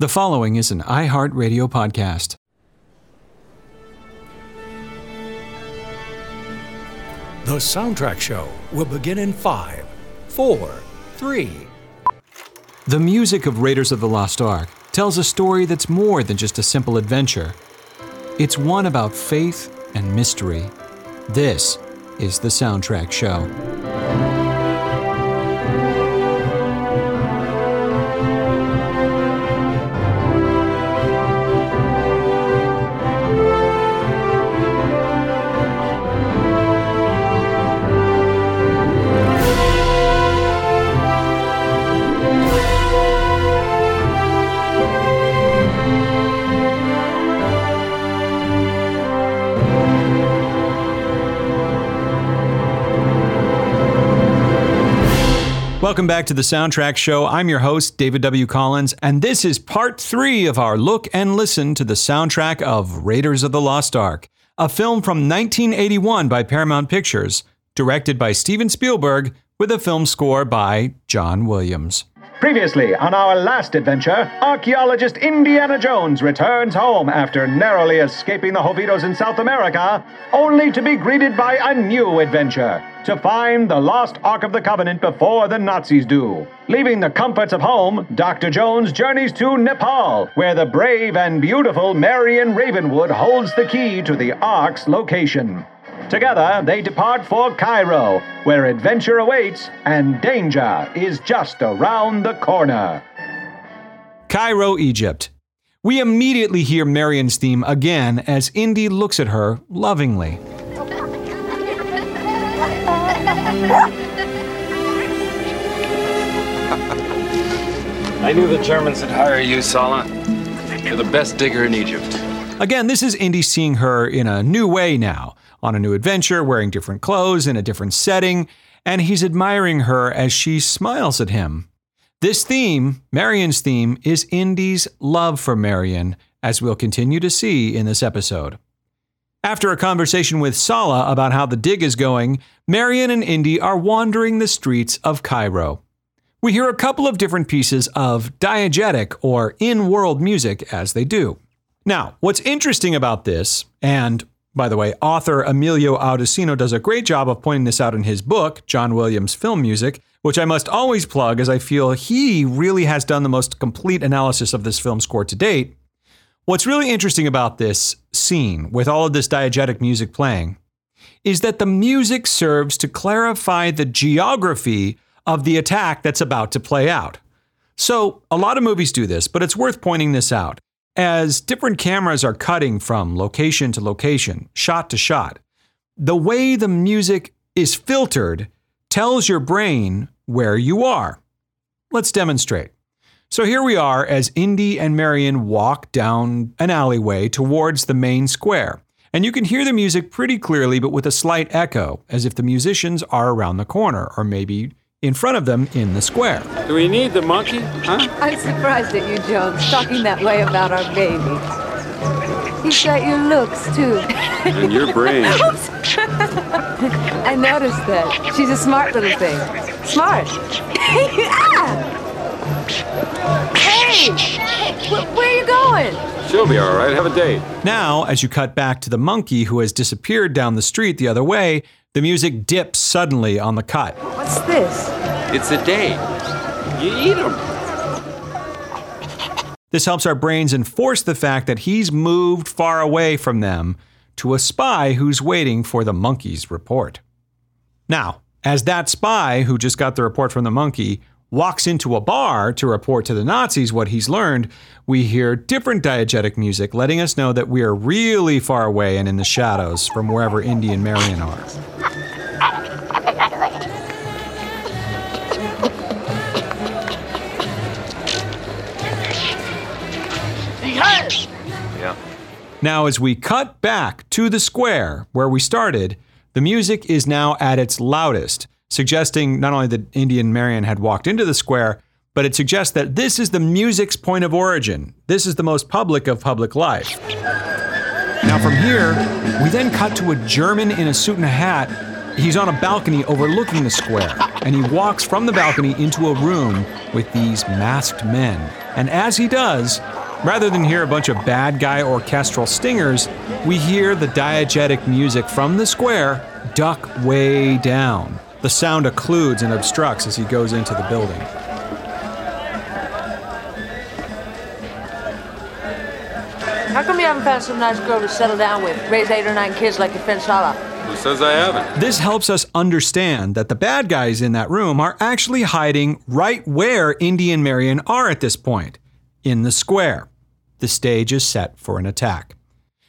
The following is an iHeartRadio podcast. The Soundtrack Show will begin in five, four, three. The music of Raiders of the Lost Ark tells a story that's more than just a simple adventure. It's one about faith and mystery. This is the Soundtrack Show. Welcome back to the Soundtrack Show. I'm your host, David W. Collins, and this is part three of our look and listen to the soundtrack of Raiders of the Lost Ark, a film from 1981 by Paramount Pictures, directed by Steven Spielberg, with a film score by John Williams. Previously, on our last adventure, archaeologist Indiana Jones returns home after narrowly escaping the Hovitos in South America, only to be greeted by a new adventure to find the lost Ark of the Covenant before the Nazis do. Leaving the comforts of home, Dr. Jones journeys to Nepal, where the brave and beautiful Marion Ravenwood holds the key to the Ark's location. Together, they depart for Cairo, where adventure awaits and danger is just around the corner. Cairo, Egypt. We immediately hear Marion's theme again as Indy looks at her lovingly. I knew the Germans would hire you, Sallah. You're the best digger in Egypt. Again, this is Indy seeing her in a new way now, on a new adventure, wearing different clothes in a different setting, and he's admiring her as she smiles at him. This theme, Marion's theme, is Indy's love for Marion, as we'll continue to see in this episode. After a conversation with Sallah about how the dig is going, Marion and Indy are wandering the streets of Cairo. We hear a couple of different pieces of diegetic or in world music as they do. Now, what's interesting about this, and by the way, author Emilio Audissino does a great job of pointing this out in his book, John Williams Film Music, which I must always plug as I feel he really has done the most complete analysis of this film score to date. What's really interesting about this scene, with all of this diegetic music playing, is that the music serves to clarify the geography of the attack that's about to play out. So, a lot of movies do this, but it's worth pointing this out. As different cameras are cutting from location to location, shot to shot, the way the music is filtered tells your brain where you are. Let's demonstrate. So here we are as Indy and Marion walk down an alleyway towards the main square. And you can hear the music pretty clearly, but with a slight echo, as if the musicians are around the corner, or maybe in front of them in the square. Do we need the monkey? Huh? I'm surprised at you, Jones, talking that way about our baby. He's got your looks, too. And your brain. Oops. I noticed that. She's a smart little thing. Smart. ah! Hey! Wh- where are you going? She'll be all right. Have a date. Now, as you cut back to the monkey who has disappeared down the street the other way, the music dips suddenly on the cut. What's this? It's a date. You eat them. This helps our brains enforce the fact that he's moved far away from them to a spy who's waiting for the monkey's report. Now, as that spy who just got the report from the monkey walks into a bar to report to the Nazis what he's learned, we hear different diegetic music letting us know that we are really far away and in the shadows from wherever Indy and Marion are. Now, as we cut back to the square where we started, the music is now at its loudest, suggesting not only that Indian Marion had walked into the square, but it suggests that this is the music's point of origin. This is the most public of public life. Now, from here, we then cut to a German in a suit and a hat He's on a balcony overlooking the square, and he walks from the balcony into a room with these masked men. And as he does, rather than hear a bunch of bad guy orchestral stingers, we hear the diegetic music from the square duck way down. The sound occludes and obstructs as he goes into the building. How come you haven't found some nice girl to settle down with? Raise eight or nine kids like your friend Sallah. Who says I haven't? This helps us understand that the bad guys in that room are actually hiding right where Indy and Marion are at this point in the square. The stage is set for an attack.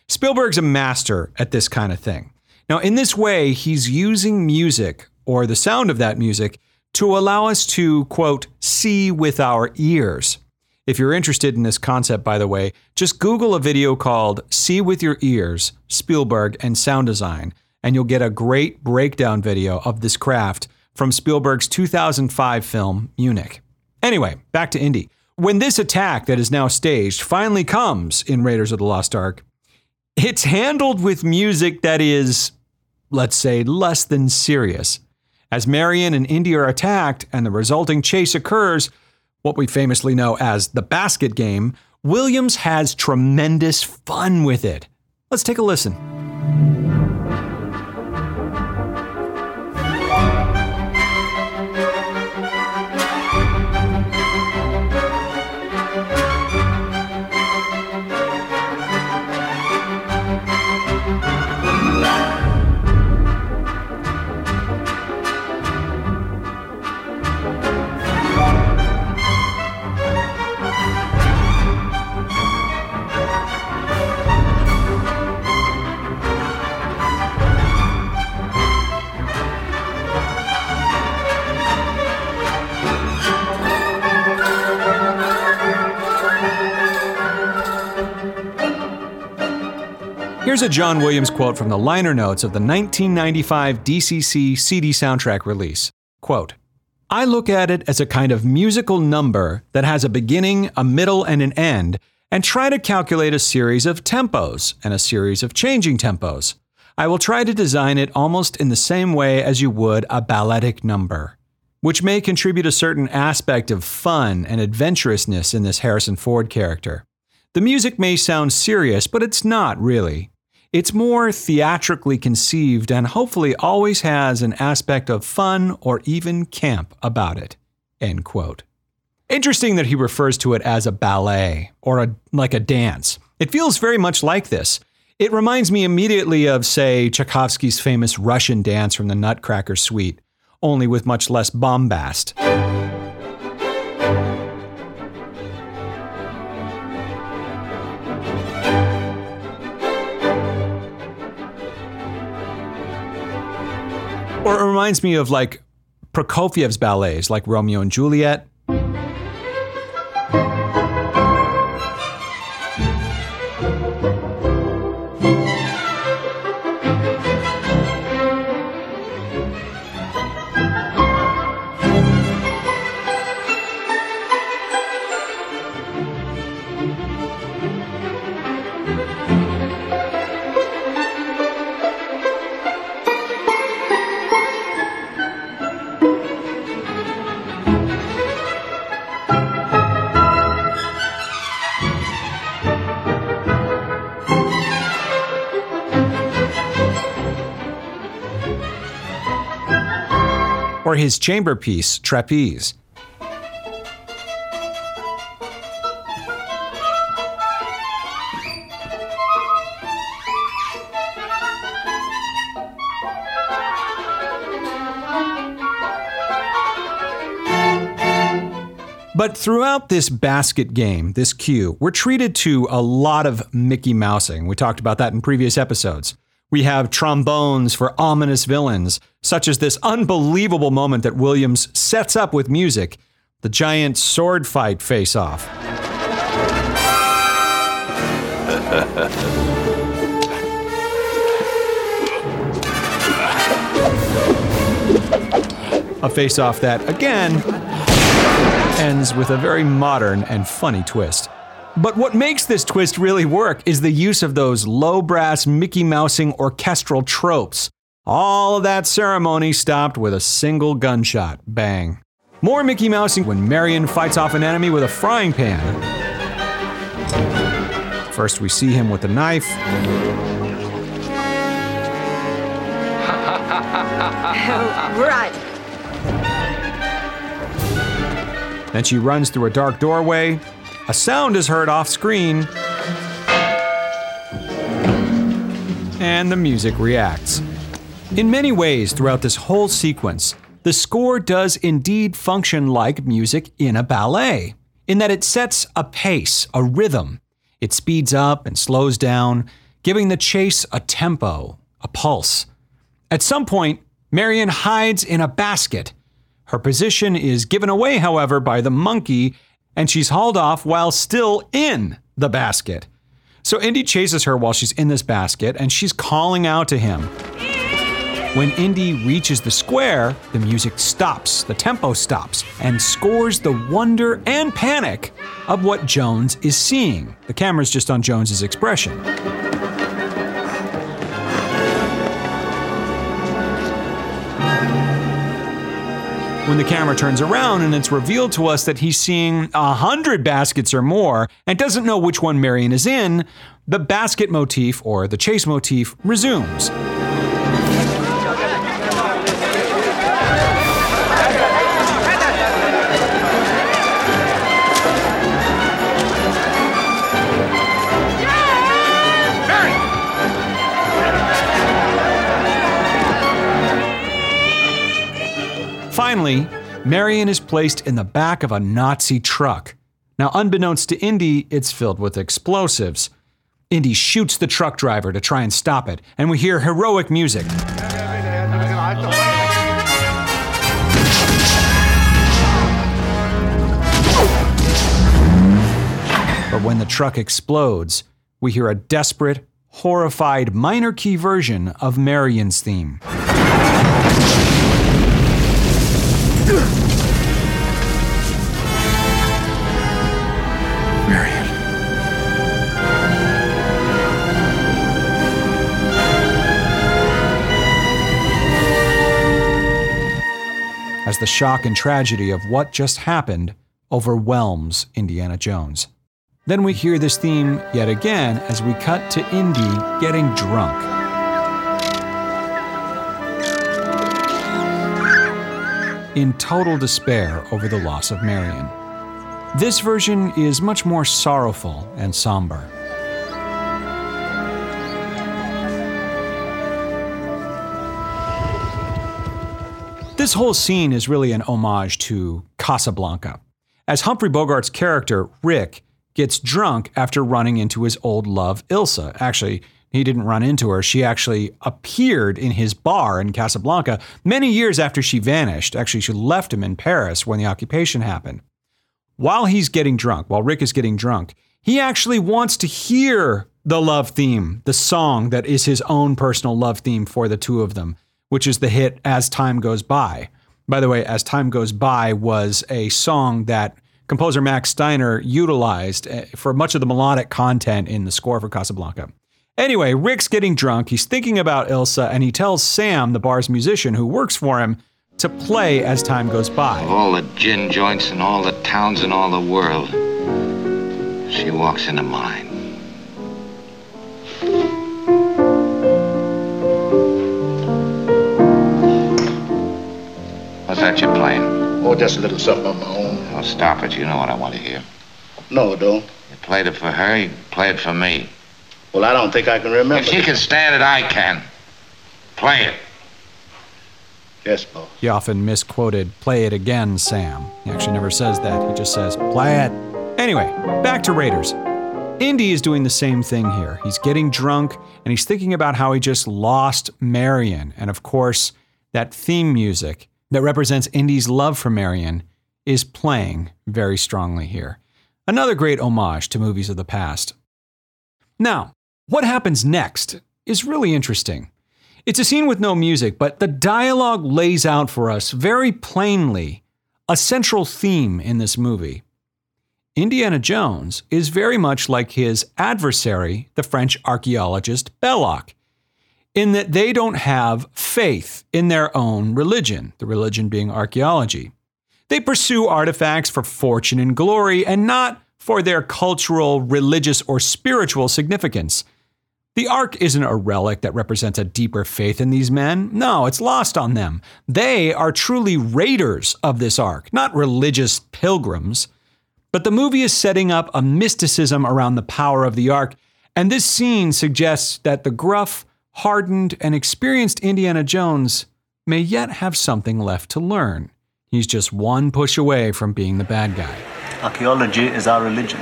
Spielberg's a master at this kind of thing. Now, in this way, he's using music, or the sound of that music, to allow us to, quote, see with our ears. If you're interested in this concept, by the way, just Google a video called See with Your Ears, Spielberg and Sound Design, and you'll get a great breakdown video of this craft from Spielberg's 2005 film, Munich. Anyway, back to Indy. When this attack that is now staged finally comes in Raiders of the Lost Ark, it's handled with music that is, let's say, less than serious. As Marion and Indy are attacked and the resulting chase occurs, what we famously know as the basket game, Williams has tremendous fun with it. Let's take a listen. Here's a John Williams quote from the liner notes of the 1995 DCC CD soundtrack release. Quote, I look at it as a kind of musical number that has a beginning, a middle, and an end, and try to calculate a series of tempos and a series of changing tempos. I will try to design it almost in the same way as you would a balletic number, which may contribute a certain aspect of fun and adventurousness in this Harrison Ford character. The music may sound serious, but it's not really. It's more theatrically conceived and hopefully always has an aspect of fun or even camp about it. End quote. Interesting that he refers to it as a ballet or a, like a dance. It feels very much like this. It reminds me immediately of, say, Tchaikovsky's famous Russian dance from the Nutcracker Suite, only with much less bombast. Or it reminds me of like Prokofiev's ballets, like Romeo and Juliet. Or his chamber piece, Trapeze. But throughout this basket game, this cue, we're treated to a lot of Mickey Mousing. We talked about that in previous episodes. We have trombones for ominous villains, such as this unbelievable moment that Williams sets up with music the giant sword fight face off. a face off that, again, ends with a very modern and funny twist. But what makes this twist really work is the use of those low brass Mickey Mousing orchestral tropes. All of that ceremony stopped with a single gunshot. Bang. More Mickey Mousing when Marion fights off an enemy with a frying pan. First, we see him with a knife. right. Then she runs through a dark doorway. A sound is heard off screen. And the music reacts. In many ways, throughout this whole sequence, the score does indeed function like music in a ballet, in that it sets a pace, a rhythm. It speeds up and slows down, giving the chase a tempo, a pulse. At some point, Marion hides in a basket. Her position is given away, however, by the monkey, and she's hauled off while still in the basket. So Indy chases her while she's in this basket, and she's calling out to him. When Indy reaches the square, the music stops, the tempo stops, and scores the wonder and panic of what Jones is seeing. The camera's just on Jones's expression. When the camera turns around and it's revealed to us that he's seeing a hundred baskets or more and doesn't know which one Marion is in, the basket motif or the chase motif resumes. Finally, Marion is placed in the back of a Nazi truck. Now, unbeknownst to Indy, it's filled with explosives. Indy shoots the truck driver to try and stop it, and we hear heroic music. But when the truck explodes, we hear a desperate, horrified minor key version of Marion's theme. As the shock and tragedy of what just happened overwhelms Indiana Jones. Then we hear this theme yet again as we cut to Indy getting drunk. In total despair over the loss of Marion. This version is much more sorrowful and somber. This whole scene is really an homage to Casablanca, as Humphrey Bogart's character, Rick, gets drunk after running into his old love, Ilsa. Actually, he didn't run into her. She actually appeared in his bar in Casablanca many years after she vanished. Actually, she left him in Paris when the occupation happened. While he's getting drunk, while Rick is getting drunk, he actually wants to hear the love theme, the song that is his own personal love theme for the two of them which is the hit As Time Goes By. By the way, As Time Goes By was a song that composer Max Steiner utilized eh, for much of the melodic content in the score for Casablanca. Anyway, Rick's getting drunk. He's thinking about Ilsa, and he tells Sam, the bar's musician who works for him, to play as time goes by. Of All the gin joints in all the towns in all the world. She walks into mine. What's that you're playing? Oh, just a little something on my own. Oh, stop it. You know what I want to hear. No, don't. You played it for her, you play it for me. Well, I don't think I can remember. If she can stand it, I can. Play it. Yes, boss. He often misquoted, play it again, Sam. He actually never says that. He just says, play it. Anyway, back to Raiders. Indy is doing the same thing here. He's getting drunk and he's thinking about how he just lost Marion. And of course, that theme music that represents Indy's love for Marion is playing very strongly here. Another great homage to movies of the past. Now, what happens next is really interesting. It's a scene with no music, but the dialogue lays out for us very plainly a central theme in this movie. Indiana Jones is very much like his adversary, the French archaeologist Belloq. in that they don't have faith in their own religion, the religion being archaeology. They pursue artifacts for fortune and glory and not for their cultural, religious, or spiritual significance. The Ark isn't a relic that represents a deeper faith in these men. No, it's lost on them. They are truly raiders of this Ark, not religious pilgrims. But the movie is setting up a mysticism around the power of the Ark, and this scene suggests that the gruff, hardened, and experienced Indiana Jones may yet have something left to learn. He's just one push away from being the bad guy. Archaeology is our religion.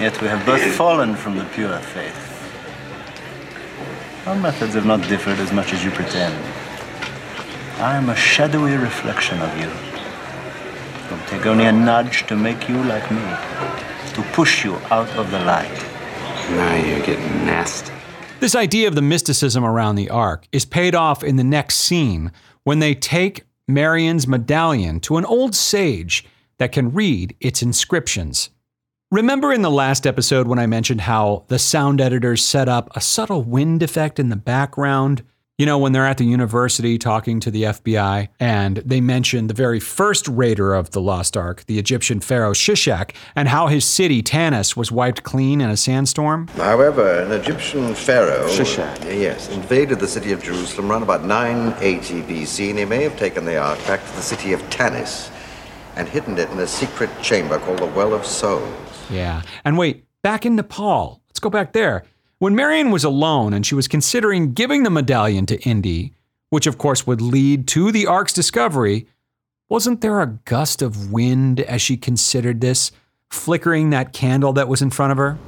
Yet we have both fallen from the pure faith. Our methods have not differed as much as you pretend. I am a shadowy reflection of you. It will take only a nudge to make you like me, to push you out of the light. Now you're getting nasty. This idea of the mysticism around the Ark is paid off in the next scene when they take Marion's medallion to an old sage that can read its inscriptions. Remember in the last episode when I mentioned how the sound editors set up a subtle wind effect in the background? You know, when they're at the university talking to the FBI, and they mentioned the very first raider of the Lost Ark, the Egyptian pharaoh Shishak, and how his city, Tanis, was wiped clean in a sandstorm? However, an Egyptian pharaoh. Shishak. Yes, invaded the city of Jerusalem around about 980 BC, and he may have taken the ark back to the city of Tanis and hidden it in a secret chamber called the Well of Souls. Yeah. And wait, back in Nepal, let's go back there. When Marion was alone and she was considering giving the medallion to Indy, which of course would lead to the Ark's discovery, wasn't there a gust of wind as she considered this, flickering that candle that was in front of her?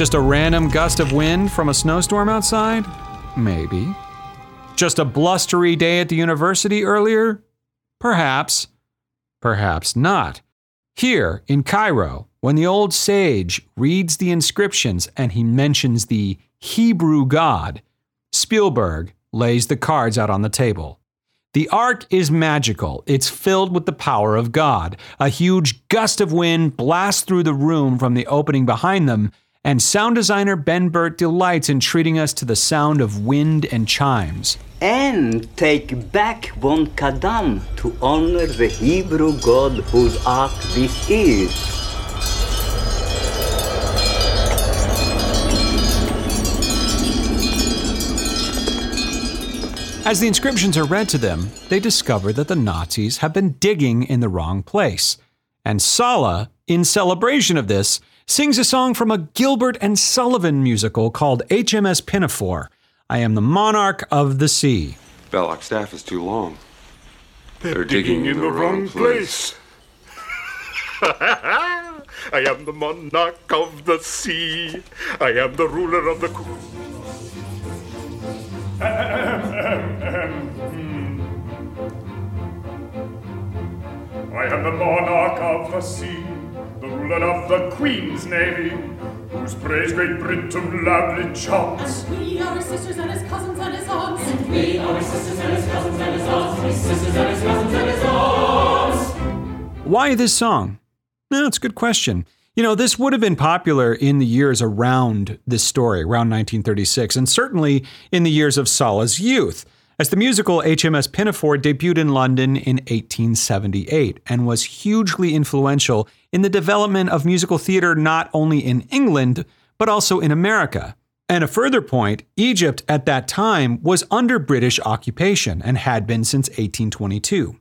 Just a random gust of wind from a snowstorm outside? Maybe. Just a blustery day at the university earlier? Perhaps. Perhaps not. Here in Cairo, when the old sage reads the inscriptions and he mentions the Hebrew God, Spielberg lays the cards out on the table. The ark is magical. It's filled with the power of God. A huge gust of wind blasts through the room from the opening behind them, and sound designer Ben Burtt delights in treating us to the sound of wind and chimes. and take back one kadam to honor the Hebrew God whose ark this is. As the inscriptions are read to them, they discover that the Nazis have been digging in the wrong place. And Sallah, in celebration of this, sings a song from a Gilbert and Sullivan musical called HMS Pinafore. I am the monarch of the sea. Belloq staff is too long. They're, digging, in the, wrong place. I am the monarch of the sea. I am the ruler of the. co- I am the monarch of the sea, the of the Queen's Navy, whose praise Great Britain loudly chants. We are his sisters and his cousins and his aunts. And we are his sisters and his cousins and his aunts. His sisters and his cousins and his aunts. Why this song? No, it's a good question. You know, this would have been popular in the years around this story, around 1936, and certainly in the years of Sallah's youth, as the musical HMS Pinafore debuted in London in 1878 and was hugely influential in the development of musical theater not only in England, but also in America. And a further point, Egypt at that time was under British occupation and had been since 1822.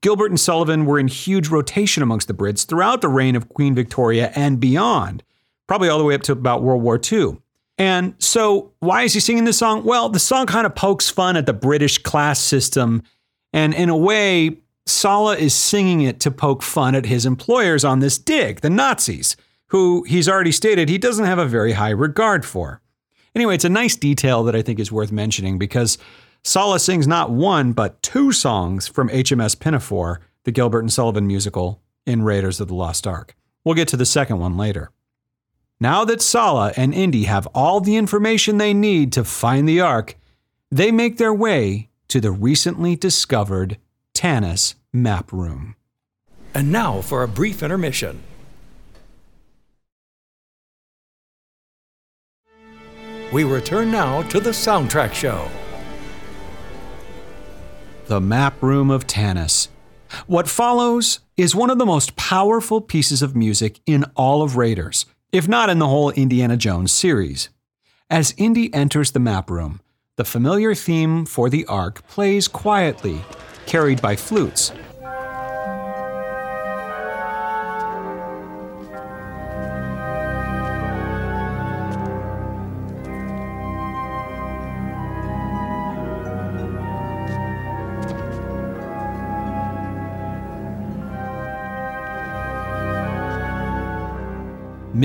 Gilbert and Sullivan were in huge rotation amongst the Brits throughout the reign of Queen Victoria and beyond, probably all the way up to about World War II. And so, why is he singing this song? Well, the song kind of pokes fun at the British class system. And in a way, Sallah is singing it to poke fun at his employers on this dig, the Nazis, who he's already stated he doesn't have a very high regard for. Anyway, it's a nice detail that I think is worth mentioning because Sallah sings not one, but two songs from HMS Pinafore, the Gilbert and Sullivan musical, in Raiders of the Lost Ark. We'll get to the second one later. Now that Sallah and Indy have all the information they need to find the Ark, they make their way to the recently discovered Tanis map room. And now for a brief intermission. We return now to the soundtrack show. The map room of Tanis. What follows is one of the most powerful pieces of music in all of Raiders, if not in the whole Indiana Jones series. As Indy enters the map room, the familiar theme for the Ark plays quietly, carried by flutes.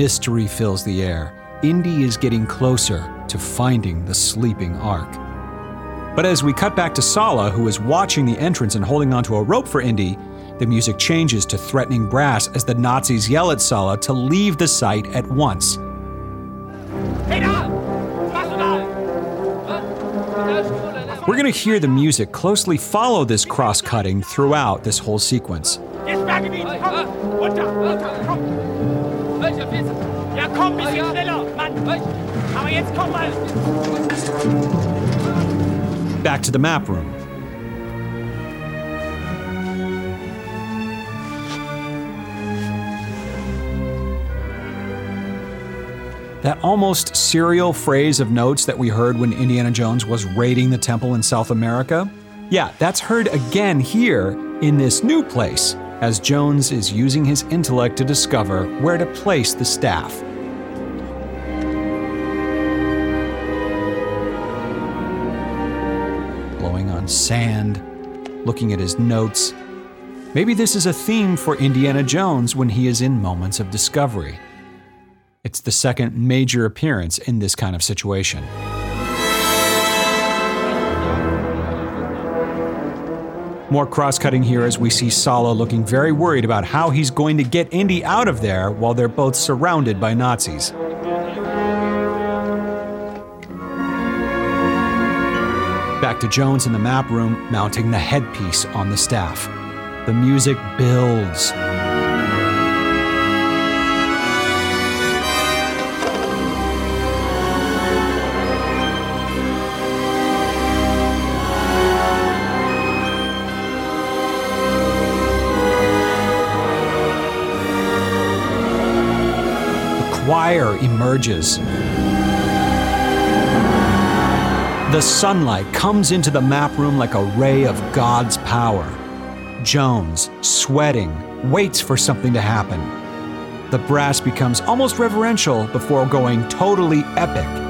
Mystery fills the air. Indy is getting closer to finding the sleeping Ark. But as we cut back to Sallah, who is watching the entrance and holding onto a rope for Indy, the music changes to threatening brass as the Nazis yell at Sallah to leave the site at once. We're going to hear the music closely follow this cross cutting throughout this whole sequence. Komm, bisschen schneller, Mann! Aber jetzt komm mal! Back to the map room. That almost serial phrase of notes that we heard when Indiana Jones was raiding the temple in South America? Yeah, that's heard again here in this new place as Jones is using his intellect to discover where to place the staff. Sand, looking at his notes. Maybe this is a theme for Indiana Jones when he is in moments of discovery. It's the second major appearance in this kind of situation. More cross cutting here as we see Sallah looking very worried about how he's going to get Indy out of there while they're both surrounded by Nazis. Back to Jones in the map room, mounting the headpiece on the staff. The music builds. choir emerges. The sunlight comes into the map room like a ray of God's power. Jones, sweating, waits for something to happen. The brass becomes almost reverential before going totally epic.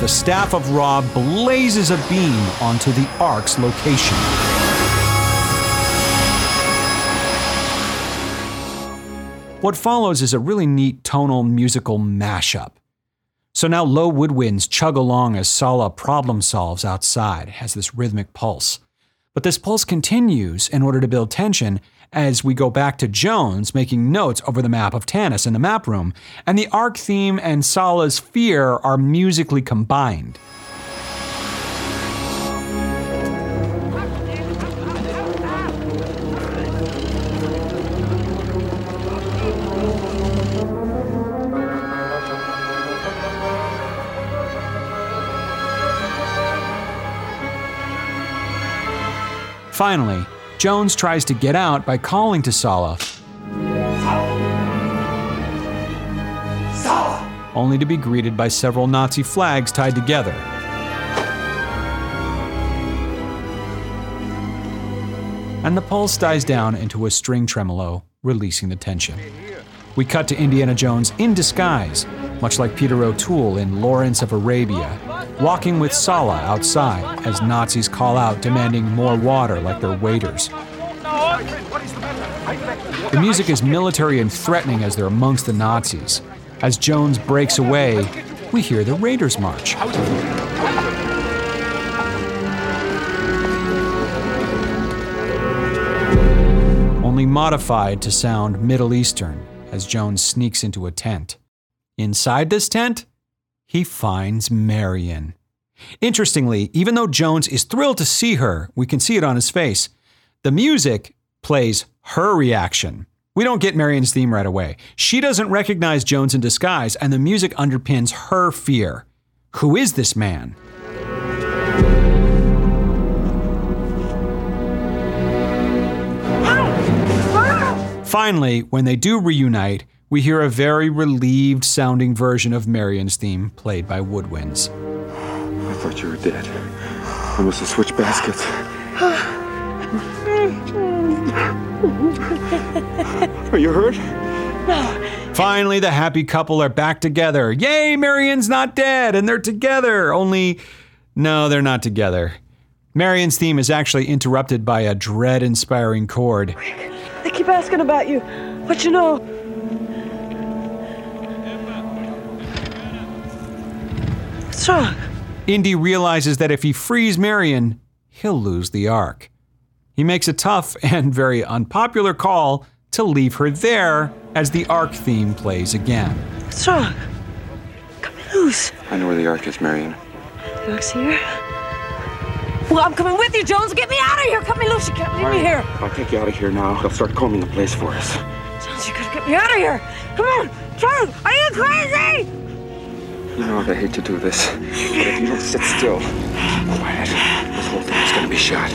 The staff of Ra blazes a beam onto the Ark's location. What follows is a really neat tonal musical mashup. So now low woodwinds chug along as Sallah problem solves outside, has this rhythmic pulse. But this pulse continues in order to build tension as we go back to Jones making notes over the map of Tanis in the map room, and the Ark theme and Sallah's fear are musically combined. Finally, Jones tries to get out by calling to Sallah. Sallah! Only to be greeted by several Nazi flags tied together. And the pulse dies down into a string tremolo, releasing the tension. We cut to Indiana Jones in disguise, much like Peter O'Toole in Lawrence of Arabia, walking with Sallah outside as Nazis call out demanding more water like their waiters. The music is military and threatening as they're amongst the Nazis. As Jones breaks away, we hear the Raiders March. Only modified to sound Middle Eastern as Jones sneaks into a tent. Inside this tent, he finds Marion. Interestingly, even though Jones is thrilled to see her, we can see it on his face, the music plays her reaction. We don't get Marion's theme right away. She doesn't recognize Jones in disguise, and the music underpins her fear. Who is this man? Finally, when they do reunite, we hear a very relieved sounding version of Marion's theme played by woodwinds. I thought you were dead. I must have switched baskets. Are you hurt? No. Finally, the happy couple are back together. Yay, Marion's not dead, and they're together. Only, no, they're not together. Marion's theme is actually interrupted by a dread inspiring chord. They keep asking about you. What you know? What's wrong? Indy realizes that if he frees Marion, he'll lose the Ark. He makes a tough and very unpopular call to leave her there as the Ark theme plays again. What's wrong? Cut me loose. I know where the Ark is, Marion. The Ark's here? Well, I'm coming with you, Jones. Get me out of here. Cut me loose. You can't leave me here. I'll take you out of here now. They'll start combing the place for us. Jones, you gotta get me out of here. Come on. Jones, are you crazy? You know I hate to do this, but if you don't sit still, quiet, this whole thing is gonna be shot.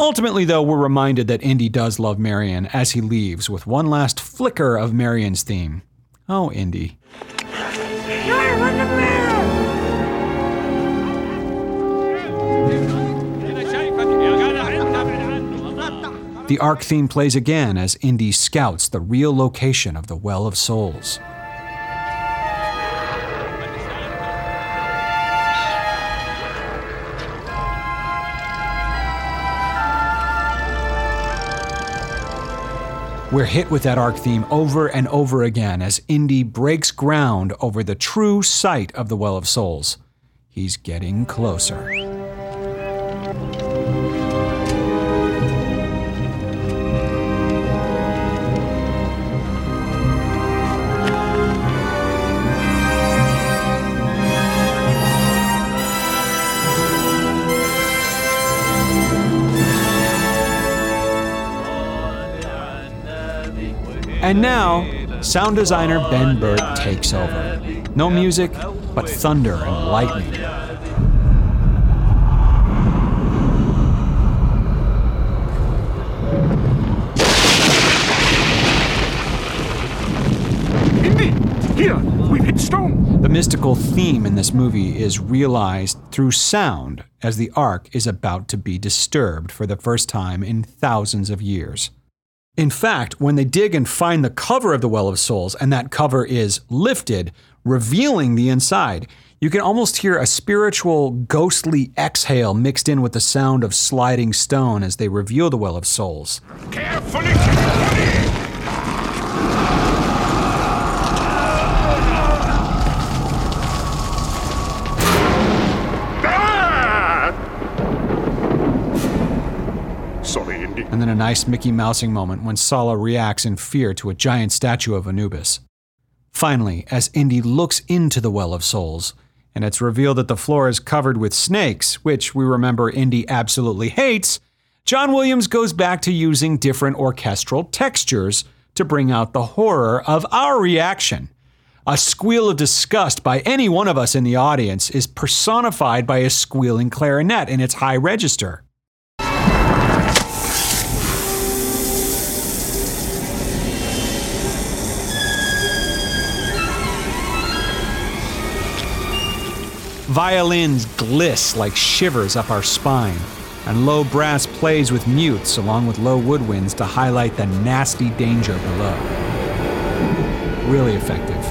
Ultimately, though, we're reminded that Indy does love Marion as he leaves with one last flicker of Marion's theme. Oh, Indy. The Ark theme plays again as Indy scouts the real location of the Well of Souls. We're hit with that Ark theme over and over again as Indy breaks ground over the true site of the Well of Souls. He's getting closer. And now, sound designer Ben Burtt takes over. No music, but thunder and lightning. Here! We've hit stone! The mystical theme in this movie is realized through sound as the Ark is about to be disturbed for the first time in thousands of years. In fact, when they dig and find the cover of the Well of Souls, and that cover is lifted, revealing the inside, you can almost hear a spiritual, ghostly exhale mixed in with the sound of sliding stone as they reveal the Well of Souls. Carefully, carefully! And then a nice Mickey Mousing moment when Sallah reacts in fear to a giant statue of Anubis. Finally, as Indy looks into the Well of Souls, and it's revealed that the floor is covered with snakes, which we remember Indy absolutely hates, John Williams goes back to using different orchestral textures to bring out the horror of our reaction. A squeal of disgust by any one of us in the audience is personified by a squealing clarinet in its high register. Violins gliss like shivers up our spine, and low brass plays with mutes along with low woodwinds to highlight the nasty danger below. Really effective.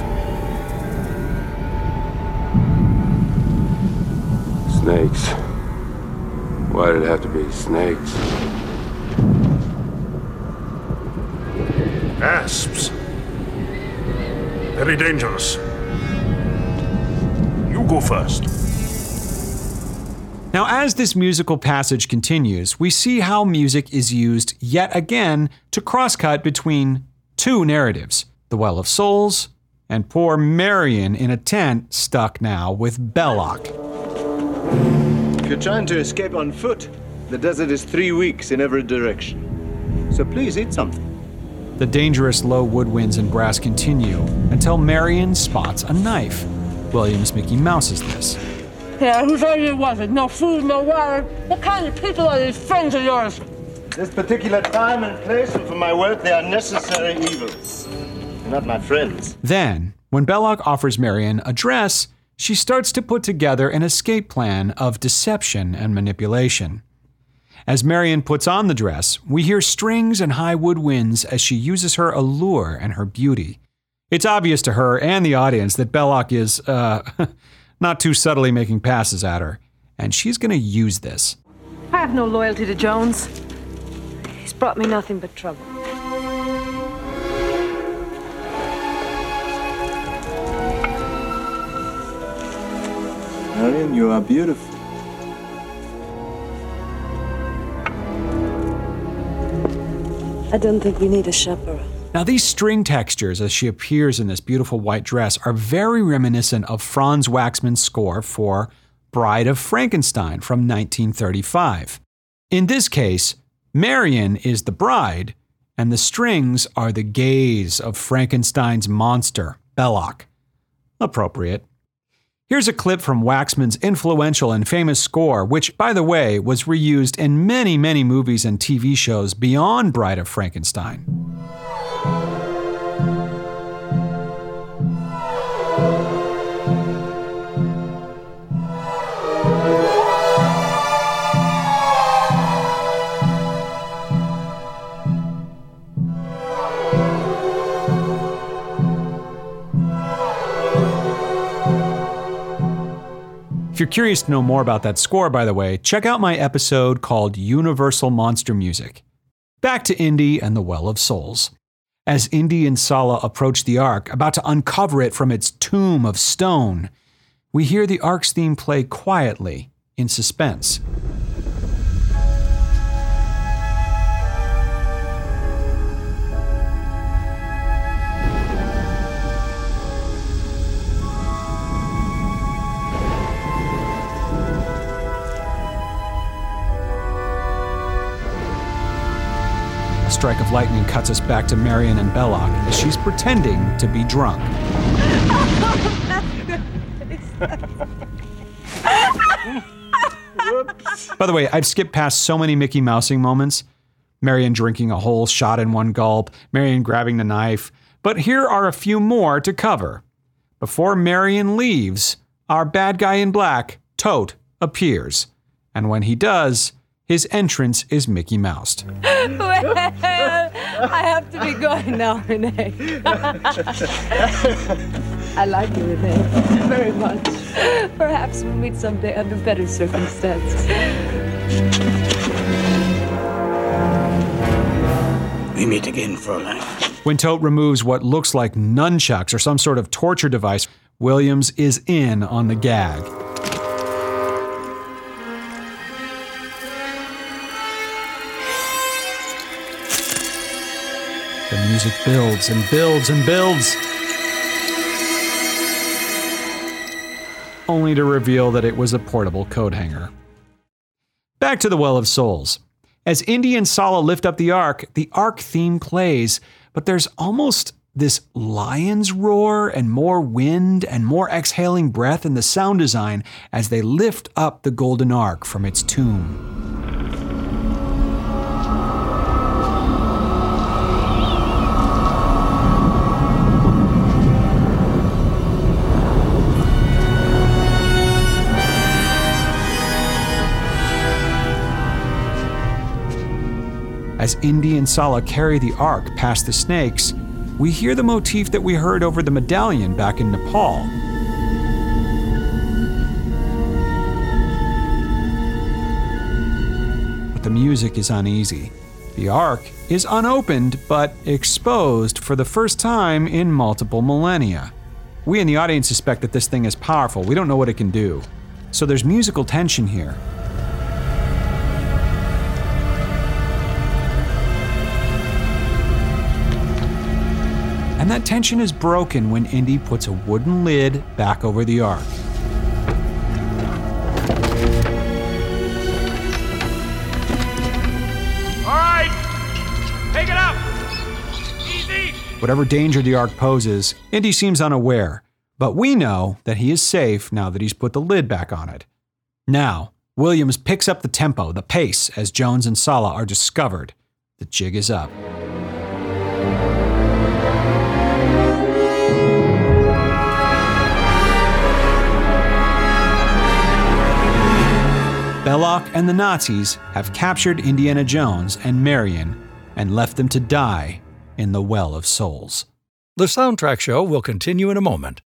Snakes. Why did it have to be snakes? Asps. Very dangerous. You go first. Now, as this musical passage continues, we see how music is used yet again to crosscut between two narratives the Well of Souls and poor Marion in a tent stuck now with Belloq. If you're trying to escape on foot, the desert is three weeks in every direction. So please eat something. The dangerous low woodwinds and brass continue until Marion spots a knife. Williams Mickey Mouses this. Yeah, whose idea was it? No food, no water. What kind of people are these friends of yours? This particular time and place, and for my work, they are necessary evils. They're not my friends. Then, when Belloq offers Marion a dress, she starts to put together an escape plan of deception and manipulation. As Marion puts on the dress, we hear strings and high woodwinds as she uses her allure and her beauty. It's obvious to her and the audience that Belloq is, uh, not too subtly making passes at her, and she's going to use this. I have no loyalty to Jones. He's brought me nothing but trouble. Marion, you are beautiful. I don't think we need a chaperone. Now, these string textures as she appears in this beautiful white dress are very reminiscent of Franz Waxman's score for Bride of Frankenstein from 1935. In this case, Marion is the bride, and the strings are the gaze of Frankenstein's monster, Belloq. Appropriate. Here's a clip from Waxman's influential and famous score, which, by the way, was reused in many, many movies and TV shows beyond Bride of Frankenstein. If you're curious to know more about that score, by the way, check out my episode called Universal Monster Music. Back to Indy and the Well of Souls. As Indy and Sallah approach the Ark, about to uncover it from its tomb of stone, we hear the Ark's theme play quietly, in suspense. Strike of lightning cuts us back to Marion and Belloq as she's pretending to be drunk. By the way, I've skipped past so many Mickey Mousing moments. Marion drinking a whole shot in one gulp, Marion grabbing the knife. But here are a few more to cover. Before Marion leaves, our bad guy in black, Toht, appears. And when he does, his entrance is Mickey Moused. well, I have to be going now, René. I like you, René, very much. Perhaps we'll meet someday under better circumstances. We meet again, Fräulein. When Toht removes what looks like nunchucks or some sort of torture device, Williams is in on the gag. The music builds and builds and builds. Only to reveal that it was a portable coat hanger. Back to the Well of Souls. As Indy and Sallah lift up the Ark, the Ark theme plays, but there's almost this lion's roar and more wind and more exhaling breath in the sound design as they lift up the golden ark from its tomb. As Indy and Sallah carry the ark past the snakes, we hear the motif that we heard over the medallion back in Nepal. But the music is uneasy. The Ark is unopened but exposed for the first time in multiple millennia. We in the audience suspect that this thing is powerful. We don't know what it can do. So there's musical tension here. And that tension is broken when Indy puts a wooden lid back over the Ark. All right, take it up. Easy. Whatever danger the Ark poses, Indy seems unaware, but we know that he is safe now that he's put the lid back on it. Now, Williams picks up the tempo, the pace, as Jones and Sallah are discovered. The jig is up. Belloq and the Nazis have captured Indiana Jones and Marion and left them to die in the Well of Souls. The soundtrack show will continue in a moment.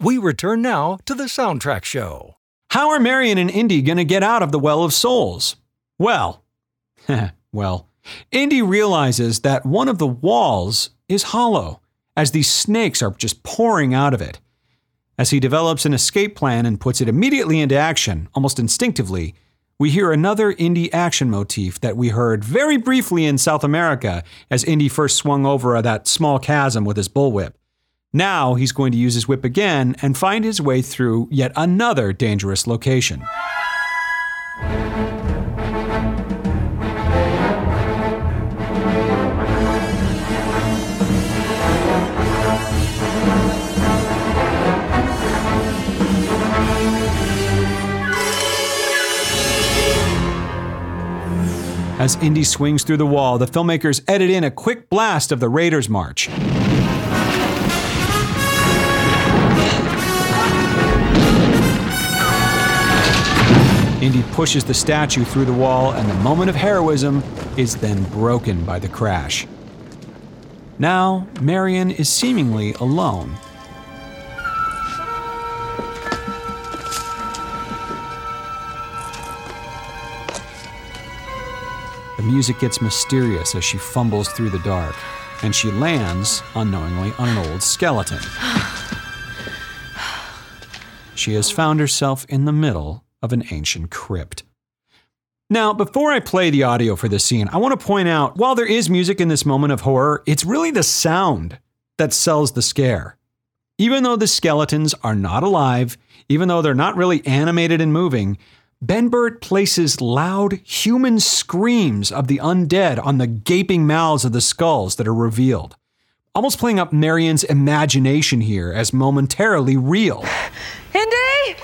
We return now to the soundtrack show. How are Marion and Indy going to get out of the Well of Souls? Well, well, Indy realizes that one of the walls is hollow, as these snakes are just pouring out of it. As he develops an escape plan and puts it immediately into action, almost instinctively, we hear another Indy action motif that we heard very briefly in South America as Indy first swung over that small chasm with his bullwhip. Now he's going to use his whip again and find his way through yet another dangerous location. As Indy swings through the wall, the filmmakers edit in a quick blast of the Raiders March. Indy pushes the statue through the wall, and the moment of heroism is then broken by the crash. Now, Marion is seemingly alone. Music gets mysterious as she fumbles through the dark, and she lands, unknowingly, on an old skeleton. She has found herself in the middle of an ancient crypt. Now, before I play the audio for this scene, I want to point out while there is music in this moment of horror, it's really the sound that sells the scare. Even though the skeletons are not alive, even though they're not really animated and moving, Ben Burtt places loud human screams of the undead on the gaping mouths of the skulls that are revealed, almost playing up Marion's imagination here as momentarily real. Indy!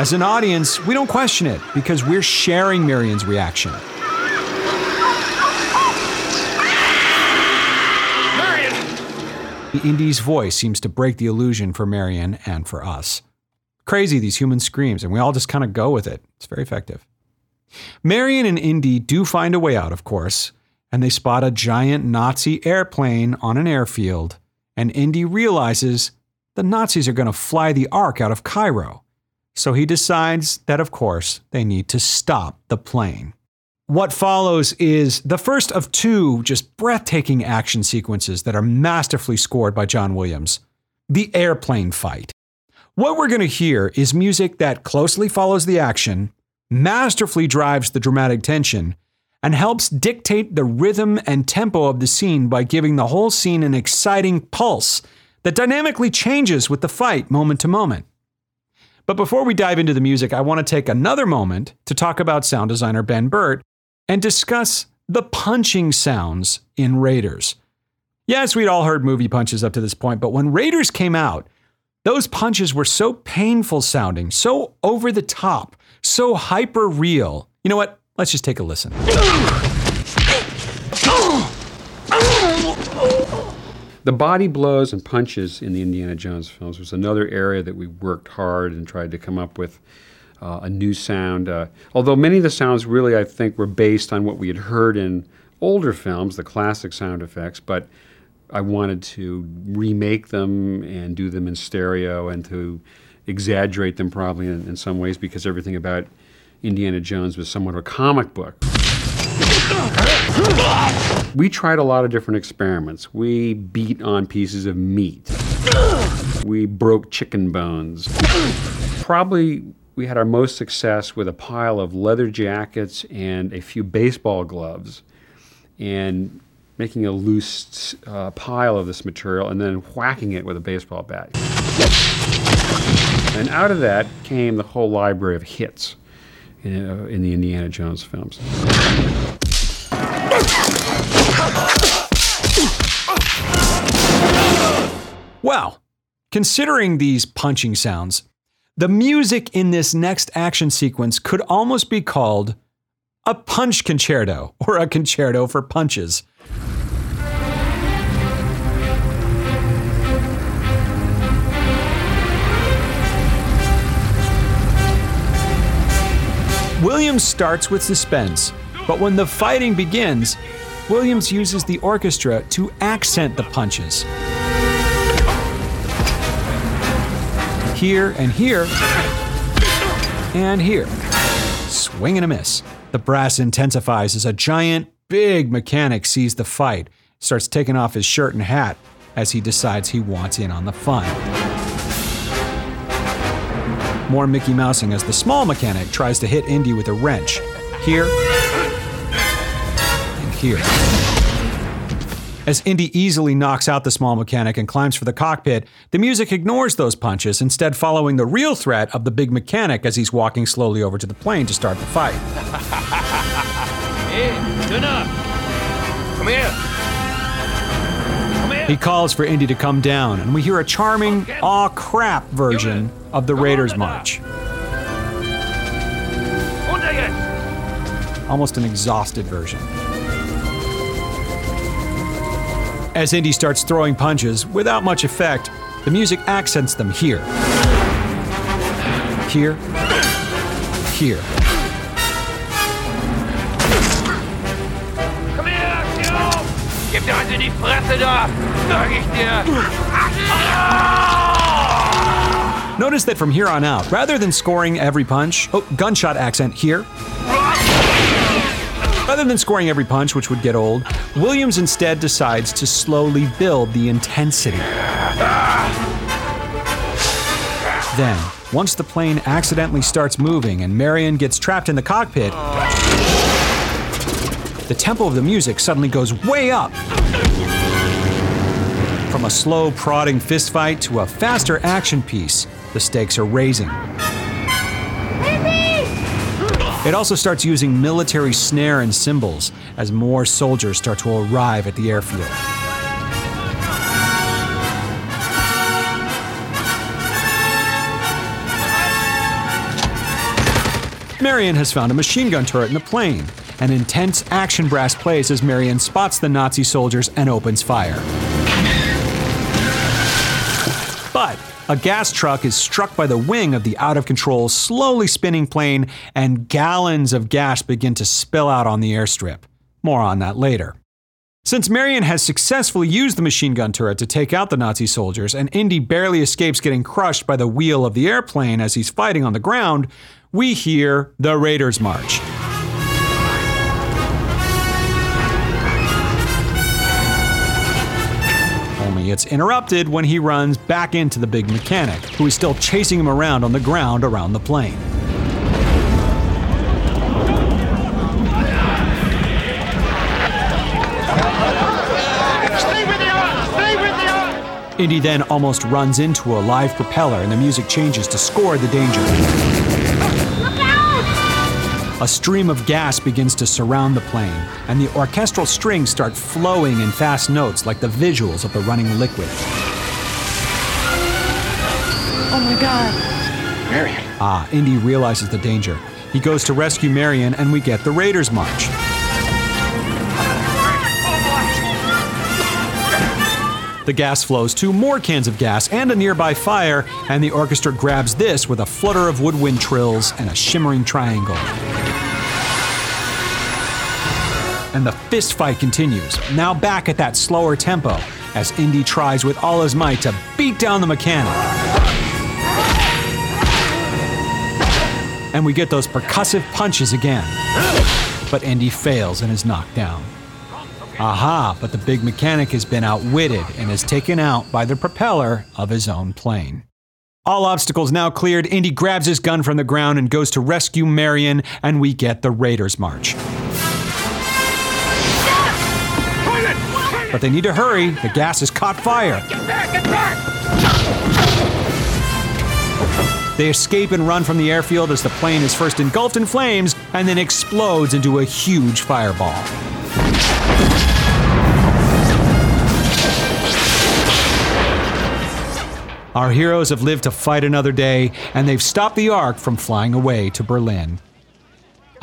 As an audience, we don't question it because we're sharing Marion's reaction. The Indy's voice seems to break the illusion for Marion and for us. Crazy, these human screams, and we all just kind of go with it. It's very effective. Marion and Indy do find a way out, of course, and they spot a giant Nazi airplane on an airfield, and Indy realizes the Nazis are going to fly the Ark out of Cairo. So he decides that, of course, they need to stop the plane. What follows is the first of two just breathtaking action sequences that are masterfully scored by John Williams the airplane fight. What we're going to hear is music that closely follows the action, masterfully drives the dramatic tension, and helps dictate the rhythm and tempo of the scene by giving the whole scene an exciting pulse that dynamically changes with the fight moment to moment. But before we dive into the music, I want to take another moment to talk about sound designer Ben Burtt and discuss the punching sounds in Raiders. Yes, we'd all heard movie punches up to this point, but when Raiders came out, those punches were so painful sounding, so over the top, so hyper real. You know what? Let's just take a listen. The body blows and punches in the Indiana Jones films was another area that we worked hard and tried to come up with uh, a new sound. Uh, although many of the sounds really, I think, were based on what we had heard in older films, the classic sound effects, but I wanted to remake them and do them in stereo and to exaggerate them probably in, in some ways because everything about Indiana Jones was somewhat of a comic book. We tried a lot of different experiments. We beat on pieces of meat. We broke chicken bones. Probably we had our most success with a pile of leather jackets and a few baseball gloves and making a loose uh, pile of this material and then whacking it with a baseball bat. And out of that came the whole library of hits in, uh, in the Indiana Jones films. Well, considering these punching sounds, the music in this next action sequence could almost be called a punch concerto or a concerto for punches. Williams starts with suspense, but when the fighting begins, Williams uses the orchestra to accent the punches. Here and here, and here. Swing and a miss. The brass intensifies as a giant, big mechanic sees the fight, starts taking off his shirt and hat as he decides he wants in on the fun. More Mickey Mousing as the small mechanic tries to hit Indy with a wrench. Here and here. As Indy easily knocks out the small mechanic and climbs for the cockpit, the music ignores those punches, instead, following the real threat of the big mechanic as he's walking slowly over to the plane to start the fight. Hey! Come here! He calls for Indy to come down, and we hear a charming, aw crap version of the Raiders March. Almost an exhausted version. As Indy starts throwing punches without much effect, the music accents them here. Here. Here. Komm her! Gib dir die Fresse da! Sag ich dir! Notice that from here on out, rather than scoring every punch, oh, gunshot accent here. Rather than scoring every punch, which would get old, Williams instead decides to slowly build the intensity. Then, once the plane accidentally starts moving and Marion gets trapped in the cockpit, the tempo of the music suddenly goes way up. From a slow, prodding fistfight to a faster action piece, the stakes are raising. It also starts using military snare and cymbals as more soldiers start to arrive at the airfield. Marion has found a machine gun turret in the plane. An intense action brass plays as Marion spots the Nazi soldiers and opens fire. But a gas truck is struck by the wing of the out of control, slowly spinning plane, and gallons of gas begin to spill out on the airstrip. More on that later. Since Marion has successfully used the machine gun turret to take out the Nazi soldiers, and Indy barely escapes getting crushed by the wheel of the airplane as he's fighting on the ground, we hear the Raiders March. It's interrupted when he runs back into the big mechanic, who is still chasing him around on the ground around the plane. Indy then almost runs into a live propeller, and the music changes to score the danger. A stream of gas begins to surround the plane, and the orchestral strings start flowing in fast notes like the visuals of the running liquid. Oh my god. Marion. Ah, Indy realizes the danger. He goes to rescue Marion, and we get the Raiders March. The gas flows to more cans of gas and a nearby fire, and the orchestra grabs this with a flutter of woodwind trills and a shimmering triangle. And the fist fight continues, now back at that slower tempo, as Indy tries with all his might to beat down the mechanic. And we get those percussive punches again. But Indy fails and is knocked down. Aha, but the big mechanic has been outwitted and is taken out by the propeller of his own plane. All obstacles now cleared, Indy grabs his gun from the ground and goes to rescue Marion, and we get the Raiders March. But they need to hurry, the gas has caught fire. They escape and run from the airfield as the plane is first engulfed in flames and then explodes into a huge fireball. Our heroes have lived to fight another day, and they've stopped the Ark from flying away to Berlin.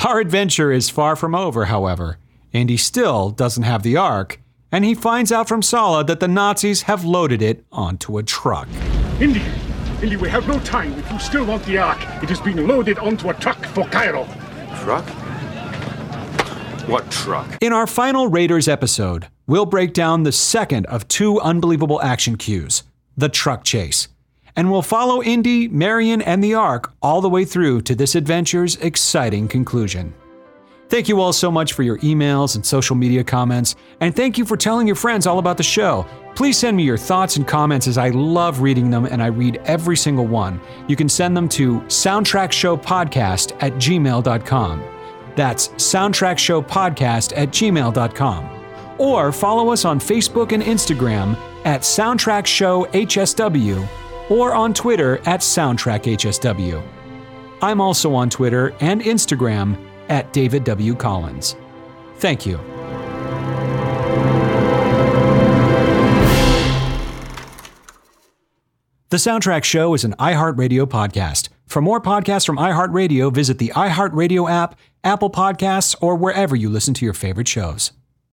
Our adventure is far from over, however. Indy still doesn't have the Ark, and he finds out from Sallah that the Nazis have loaded it onto a truck. Indy, Indy, we have no time. If you still want the Ark, it has been loaded onto a truck for Cairo. Truck? What truck? In our final Raiders episode, we'll break down the second of two unbelievable action cues the truck chase. And we'll follow Indy, Marion, and the Ark all the way through to this adventure's exciting conclusion. Thank you all so much for your emails and social media comments, and thank you for telling your friends all about the show. Please send me your thoughts and comments as I love reading them and I read every single one. You can send them to soundtrackshowpodcast at gmail.com. That's soundtrackshowpodcast at gmail.com. Or follow us on Facebook and Instagram at Soundtrack Show HSW or on Twitter at Soundtrack HSW. I'm also on Twitter and Instagram at David W. Collins. Thank you. The Soundtrack Show is an iHeartRadio podcast. For more podcasts from iHeartRadio, visit the iHeartRadio app, Apple Podcasts, or wherever you listen to your favorite shows.